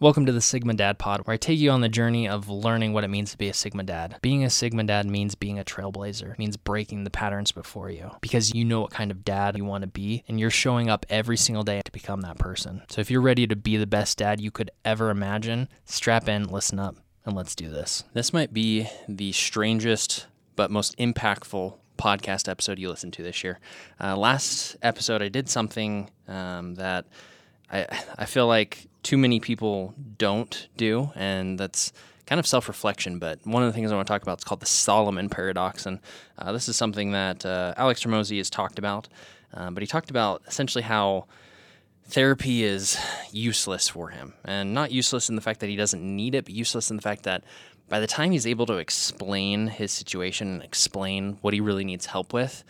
Welcome to the Sigma Dad Pod, where I take you on the journey of learning what it means to be a Sigma Dad. Being a Sigma Dad means being a trailblazer, it means breaking the patterns before you because you know what kind of dad you want to be, and you're showing up every single day to become that person. So if you're ready to be the best dad you could ever imagine, strap in, listen up, and let's do this. This might be the strangest but most impactful podcast episode you listen to this year. Uh, last episode, I did something um, that I I feel like too many people don't do, and that's kind of self reflection. But one of the things I want to talk about is called the Solomon paradox, and uh, this is something that uh, Alex Hormozi has talked about. Um, but he talked about essentially how therapy is useless for him, and not useless in the fact that he doesn't need it, but useless in the fact that by the time he's able to explain his situation and explain what he really needs help with,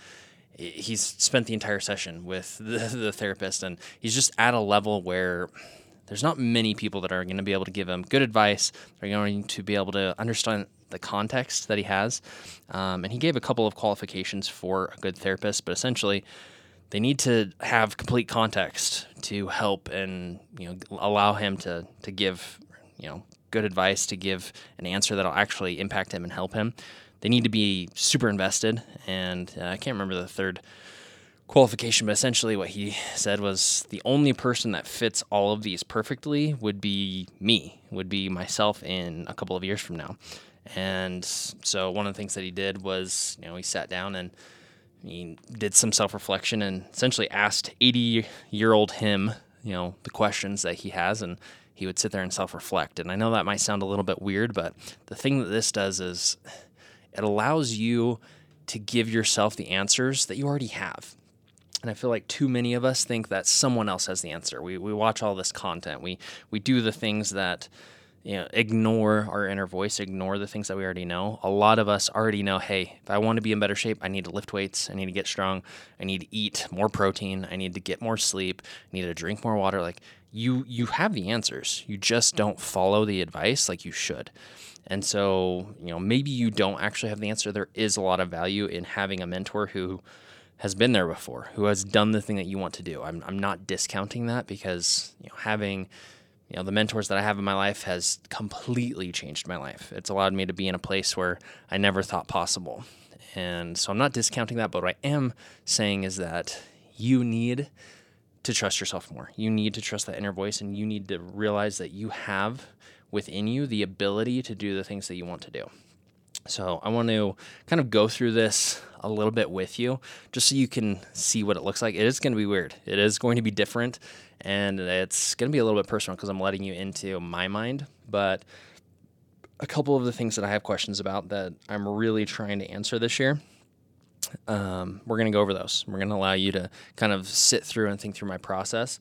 he's spent the entire session with the, the therapist, and he's just at a level where there's not many people that are going to be able to give him good advice. They're going to be able to understand the context that he has. Um, and he gave a couple of qualifications for a good therapist, but essentially, they need to have complete context to help and you know allow him to to give you know good advice to give an answer that'll actually impact him and help him. They need to be super invested, and uh, I can't remember the third qualification, but essentially what he said was the only person that fits all of these perfectly would be me, would be myself in a couple of years from now. And so one of the things that he did was, you know, he sat down and he did some self reflection and essentially asked 80 year old him, you know, the questions that he has. And he would sit there and self reflect. And I know that might sound a little bit weird, but the thing that this does is it allows you to give yourself the answers that you already have. And I feel like too many of us think that someone else has the answer. We, we watch all this content. We, we do the things that you know, ignore our inner voice, ignore the things that we already know. A lot of us already know, hey, if I want to be in better shape, I need to lift weights, I need to get strong, I need to eat more protein, I need to get more sleep, I need to drink more water. Like you you have the answers. You just don't follow the advice like you should. And so, you know, maybe you don't actually have the answer. There is a lot of value in having a mentor who has been there before, who has done the thing that you want to do. I'm, I'm not discounting that because you know having you know the mentors that I have in my life has completely changed my life. It's allowed me to be in a place where I never thought possible. And so I'm not discounting that, but what I am saying is that you need to trust yourself more. You need to trust that inner voice and you need to realize that you have within you the ability to do the things that you want to do. So I want to kind of go through this a little bit with you just so you can see what it looks like. It is going to be weird. It is going to be different and it's going to be a little bit personal because I'm letting you into my mind, but a couple of the things that I have questions about that I'm really trying to answer this year. Um, we're going to go over those. We're going to allow you to kind of sit through and think through my process.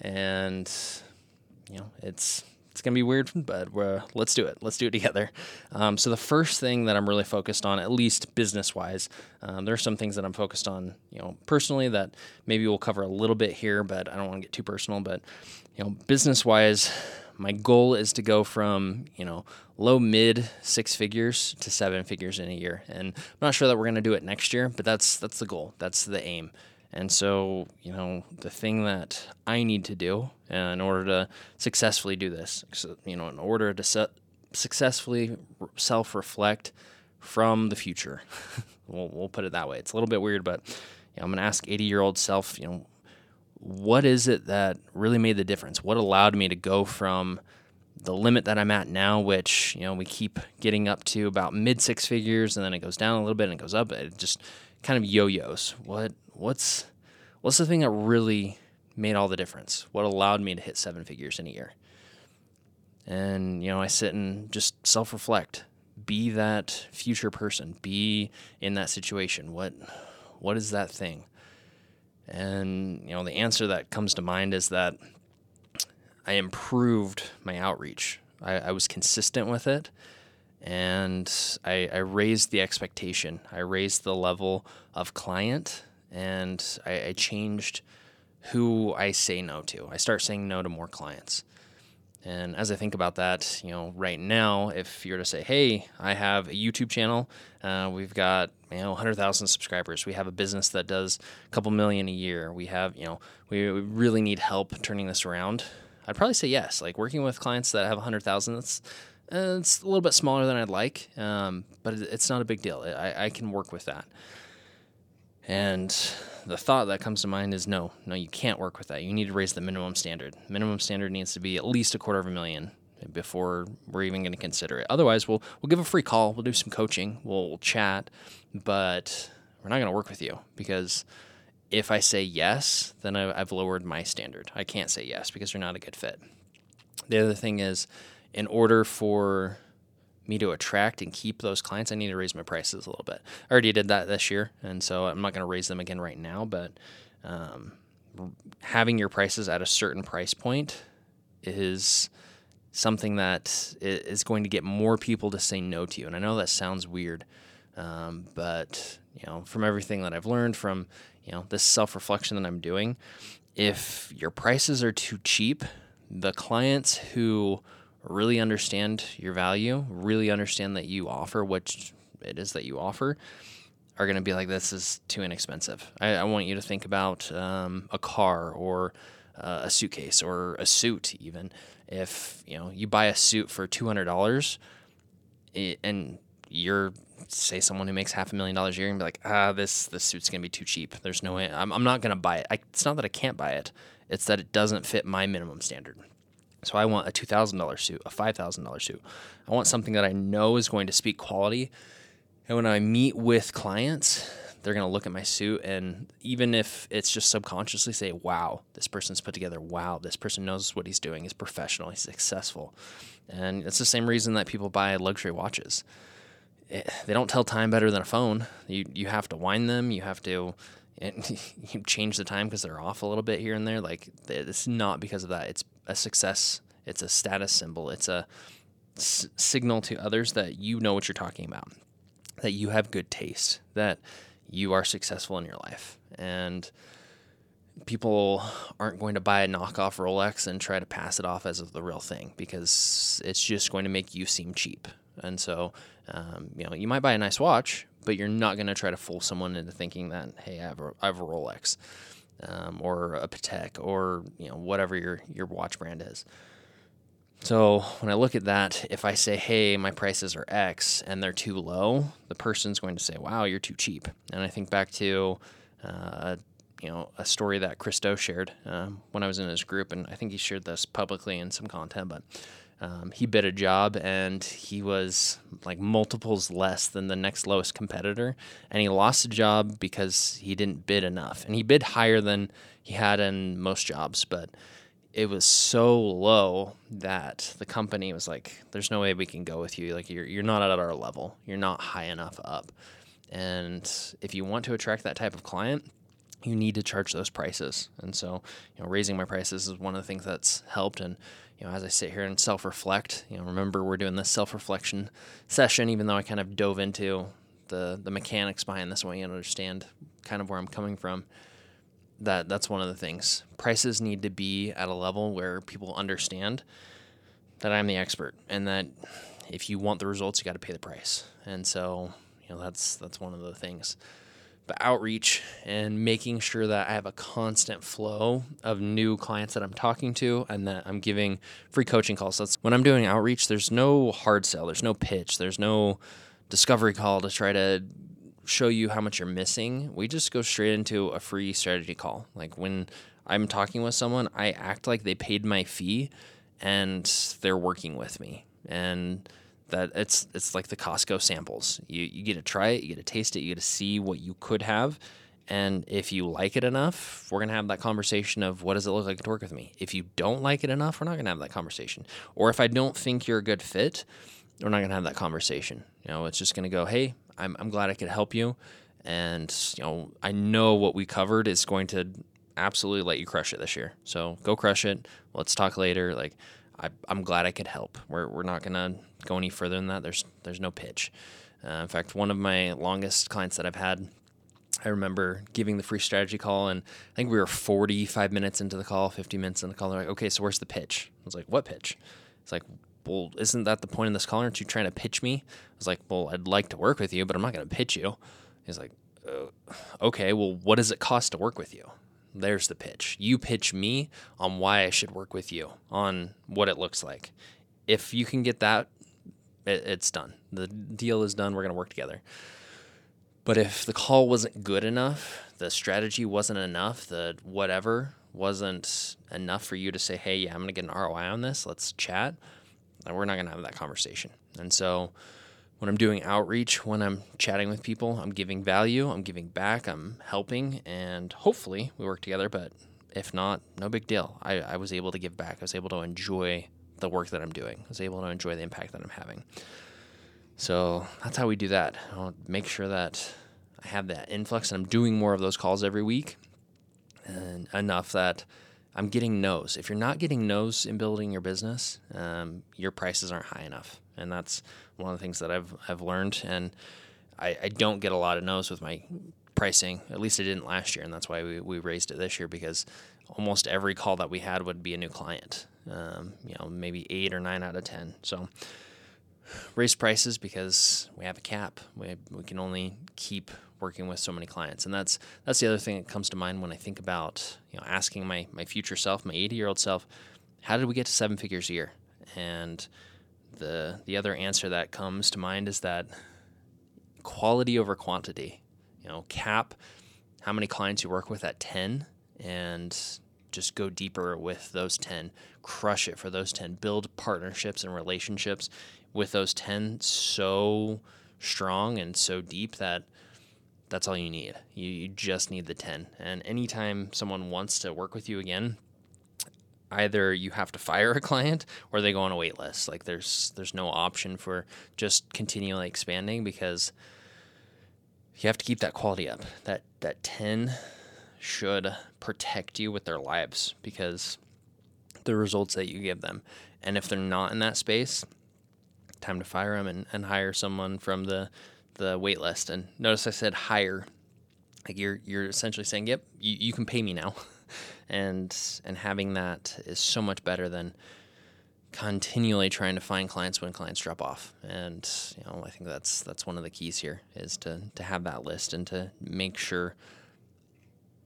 And, you know, it's it's gonna be weird, but let's do it. Let's do it together. Um, so the first thing that I'm really focused on, at least business wise, um, there are some things that I'm focused on, you know, personally that maybe we'll cover a little bit here, but I don't want to get too personal. But you know, business wise, my goal is to go from you know low mid six figures to seven figures in a year, and I'm not sure that we're gonna do it next year, but that's that's the goal. That's the aim. And so, you know, the thing that I need to do in order to successfully do this, you know, in order to set, successfully self reflect from the future, we'll, we'll put it that way. It's a little bit weird, but you know, I'm going to ask 80 year old self, you know, what is it that really made the difference? What allowed me to go from the limit that I'm at now, which you know we keep getting up to about mid six figures, and then it goes down a little bit and it goes up. It just kind of yo-yos. What what's what's the thing that really made all the difference? What allowed me to hit seven figures in a year? And you know, I sit and just self-reflect. Be that future person. Be in that situation. What what is that thing? And you know, the answer that comes to mind is that I improved my outreach. I, I was consistent with it and I, I, raised the expectation. I raised the level of client, and I, I, changed who I say no to. I start saying no to more clients. And as I think about that, you know, right now, if you're to say, "Hey, I have a YouTube channel. Uh, we've got you know 100,000 subscribers. We have a business that does a couple million a year. We have, you know, we, we really need help turning this around." I'd probably say yes. Like working with clients that have 100,000, that's uh, it's a little bit smaller than I'd like, um, but it's not a big deal. I, I can work with that. And the thought that comes to mind is no, no, you can't work with that. You need to raise the minimum standard. Minimum standard needs to be at least a quarter of a million before we're even going to consider it. Otherwise, we'll we'll give a free call, we'll do some coaching, we'll, chat, but we're not going to work with you because if I say yes, then I've lowered my standard. I can't say yes because you're not a good fit. The other thing is, in order for me to attract and keep those clients, I need to raise my prices a little bit. I already did that this year, and so I'm not going to raise them again right now. But um, having your prices at a certain price point is something that is going to get more people to say no to you. And I know that sounds weird, um, but you know, from everything that I've learned from you know this self reflection that I'm doing, if your prices are too cheap, the clients who really understand your value, really understand that you offer what it is that you offer, are going to be like, this is too inexpensive. I, I want you to think about um, a car or uh, a suitcase or a suit, even. If you know you buy a suit for two hundred dollars, and you're say someone who makes half a million dollars a year and be like, ah, this this suit's gonna be too cheap. There's no way. I'm, I'm not gonna buy it. I, it's not that I can't buy it. It's that it doesn't fit my minimum standard. So I want a two thousand dollar suit, a five thousand dollar suit. I want something that I know is going to speak quality. And when I meet with clients, they're going to look at my suit and even if it's just subconsciously say wow this person's put together. Wow this person knows what he's doing he's professional he's successful. And it's the same reason that people buy luxury watches. It, eh, they don't tell time better than a phone. You you have to wind them you have to you change the time because they're off a little bit here and there. Like it's not because of that. It's a success it's a status symbol it's a s- signal to others that you know what you're talking about that you have good taste that you are successful in your life. And people aren't going to buy a knockoff Rolex and try to pass it off as the real thing because it's just going to make you seem cheap. And so, um, you know, you might buy a nice watch, but you're not going to try to fool someone into thinking that, hey, I have a, I have a Rolex um, or a Patek or, you know, whatever your, your watch brand is. So when I look at that, if I say, hey, my prices are X and they're too low, the person's going to say, wow, you're too cheap. And I think back to, uh, you know, a story that Chris Do shared um, when I was in his group, and I think he shared this publicly in some content, but um, he bid a job and he was like multiples less than the next lowest competitor. And he lost the job because he didn't bid enough. And he bid higher than he had in most jobs, but it was so low that the company was like, "There's no way we can go with you. Like you're you're not at our level. You're not high enough up." And if you want to attract that type of client, you need to charge those prices. And so, you know, raising my prices is one of the things that's helped. And you know, as I sit here and self-reflect, you know, remember we're doing this self-reflection session, even though I kind of dove into the the mechanics behind this, want you understand kind of where I'm coming from that that's one of the things. Prices need to be at a level where people understand that I'm the expert and that if you want the results, you got to pay the price. And so, you know, that's that's one of the things. But outreach and making sure that I have a constant flow of new clients that I'm talking to and that I'm giving free coaching calls. That's when I'm doing outreach, there's no hard sell, there's no pitch, there's no discovery call to try to show you how much you're missing. We just go straight into a free strategy call. Like when I'm talking with someone, I act like they paid my fee and they're working with me. And that it's it's like the Costco samples. You you get to try it, you get to taste it, you get to see what you could have. And if you like it enough, we're gonna have that conversation of what does it look like to work with me. If you don't like it enough, we're not gonna have that conversation. Or if I don't think you're a good fit, we're not gonna have that conversation. You know, it's just gonna go, hey, I'm, I'm glad I could help you. And, you know, I know what we covered is going to absolutely let you crush it this year. So go crush it. Let's talk later. Like, I, am glad I could help. We're, we're not going to go any further than that. There's, there's no pitch. Uh, in fact, one of my longest clients that I've had, I remember giving the free strategy call, and I think we were 45 minutes into the call, 50 minutes in the call. They're like, okay, so where's the pitch? I was like, what pitch? It's like, well, isn't that the point of this call? Aren't you trying to pitch me? I was like, well, I'd like to work with you, but I'm not going to pitch you. He's like, uh, okay, well, what does it cost to work with you? There's the pitch. You pitch me on why I should work with you, on what it looks like. If you can get that, it, it's done. The deal is done. We're going to work together. But if the call wasn't good enough, the strategy wasn't enough, the whatever wasn't enough for you to say, hey, yeah, I'm going to get an ROI on this, let's chat, then we're not going to have that conversation. And so when I'm doing outreach, when I'm chatting with people, I'm giving value, I'm giving back, I'm helping, and hopefully we work together. But if not, no big deal. I, I was able to give back, I was able to enjoy the work that I'm doing, I was able to enjoy the impact that I'm having. So that's how we do that. I'll make sure that I have that influx and I'm doing more of those calls every week and enough that I'm getting no's. If you're not getting no's in building your business, um, your prices aren't high enough. And that's one of the things that I've, I've learned. And I, I don't get a lot of no's with my pricing. At least I didn't last year. And that's why we, we raised it this year because almost every call that we had would be a new client. Um, you know, maybe eight or nine out of 10. So, raise prices because we have a cap. We, we can only keep working with so many clients, and that's that's the other thing that comes to mind when I think about you know asking my my future self, my 80 year old self, how did we get to seven figures a year? And the the other answer that comes to mind is that quality over quantity. You know, cap how many clients you work with at 10 and just go deeper with those 10 crush it for those 10 build partnerships and relationships with those 10 so strong and so deep that that's all you need. You, you just need the 10. And anytime someone wants to work with you again, either you have to fire a client or they go on a wait list. Like there's there's no option for just continually expanding because you have to keep that quality up. That that 10 should protect you with their lives because the results that you give them. And if they're not in that space, time to fire them and, and hire someone from the the wait list. And notice I said hire. Like you're you're essentially saying, yep, you, you can pay me now. and and having that is so much better than continually trying to find clients when clients drop off. And you know, I think that's that's one of the keys here is to to have that list and to make sure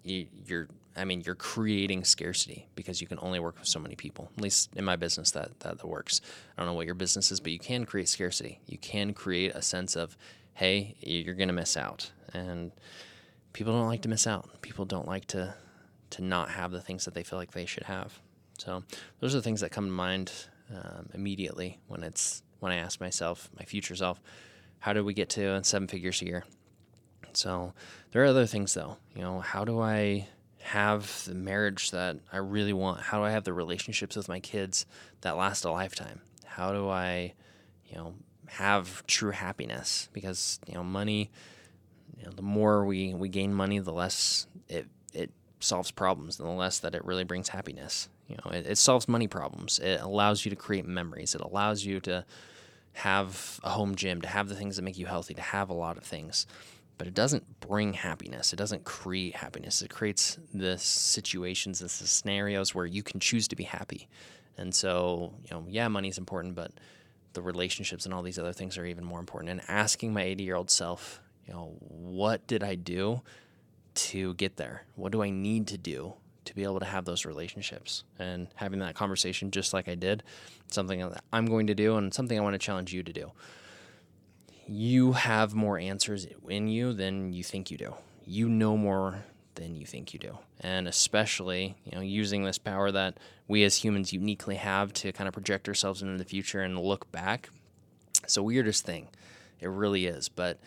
you, you're I mean, you're creating scarcity because you can only work with so many people. At least in my business, that, that that works. I don't know what your business is, but you can create scarcity. You can create a sense of, hey, you're going to miss out, and people don't like to miss out. People don't like to to not have the things that they feel like they should have. So those are the things that come to mind um, immediately when it's when I ask myself, my future self, how do we get to seven figures a year? So there are other things though. You know, how do I have the marriage that I really want? How do I have the relationships with my kids that last a lifetime? How do I, you know, have true happiness? Because you know, money. You know, the more we, we gain money, the less it it solves problems, and the less that it really brings happiness. You know, it, it solves money problems. It allows you to create memories. It allows you to have a home gym, to have the things that make you healthy, to have a lot of things but it doesn't bring happiness. It doesn't create happiness. It creates the situations, the scenarios where you can choose to be happy. And so, you know, yeah, money is important, but the relationships and all these other things are even more important. And asking my 80 year old self, you know, what did I do to get there? What do I need to do to be able to have those relationships? And having that conversation, just like I did, something that I'm going to do and something I want to challenge you to do you have more answers in you than you think you do. You know more than you think you do. And especially, you know, using this power that we as humans uniquely have to kind of project ourselves into the future and look back. It's the weirdest thing. It really is. But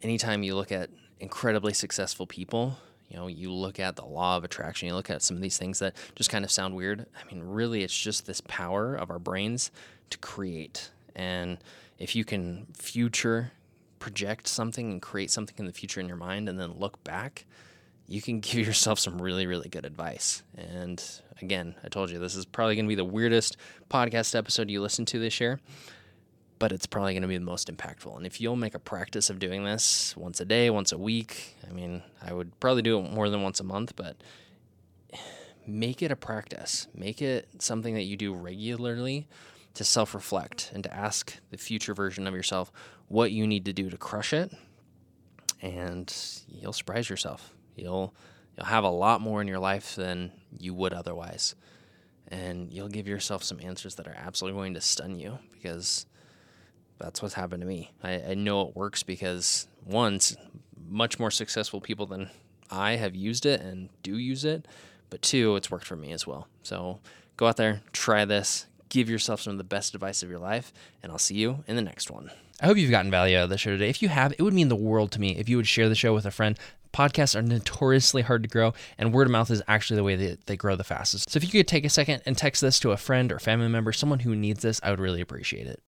anytime you look at incredibly successful people, you know, you look at the law of attraction, you look at some of these things that just kind of sound weird. I mean, really, it's just this power of our brains to create. And if you can future project something and create something in the future in your mind and then look back, you can give yourself some really, really good advice. And again, I told you this is probably going to be the weirdest podcast episode you listen to this year, but it's probably going to be the most impactful. And if you'll make a practice of doing this once a day, once a week, I mean, I would probably do it more than once a month, but make it a practice. Make it something that you do regularly to self reflect and to ask the future version of yourself what you need to do to crush it. And you'll surprise yourself. You'll You'll have a lot more in your life than you would otherwise. And you'll give yourself some answers that are absolutely going to stun you because that's what's happened to me. I, I know it works because once much more successful people than I have used it and do use it, but two, it's worked for me as well. So go out there, try this, give yourself some of the best advice of your life, and I'll see you in the next one. I hope you've gotten value out of the show today. If you have, it would mean the world to me if you would share the show with a friend. Podcasts are notoriously hard to grow, and word of mouth is actually the way that they grow the fastest. So if you could take a second and text this to a friend or family member, someone who needs this, I would really appreciate it.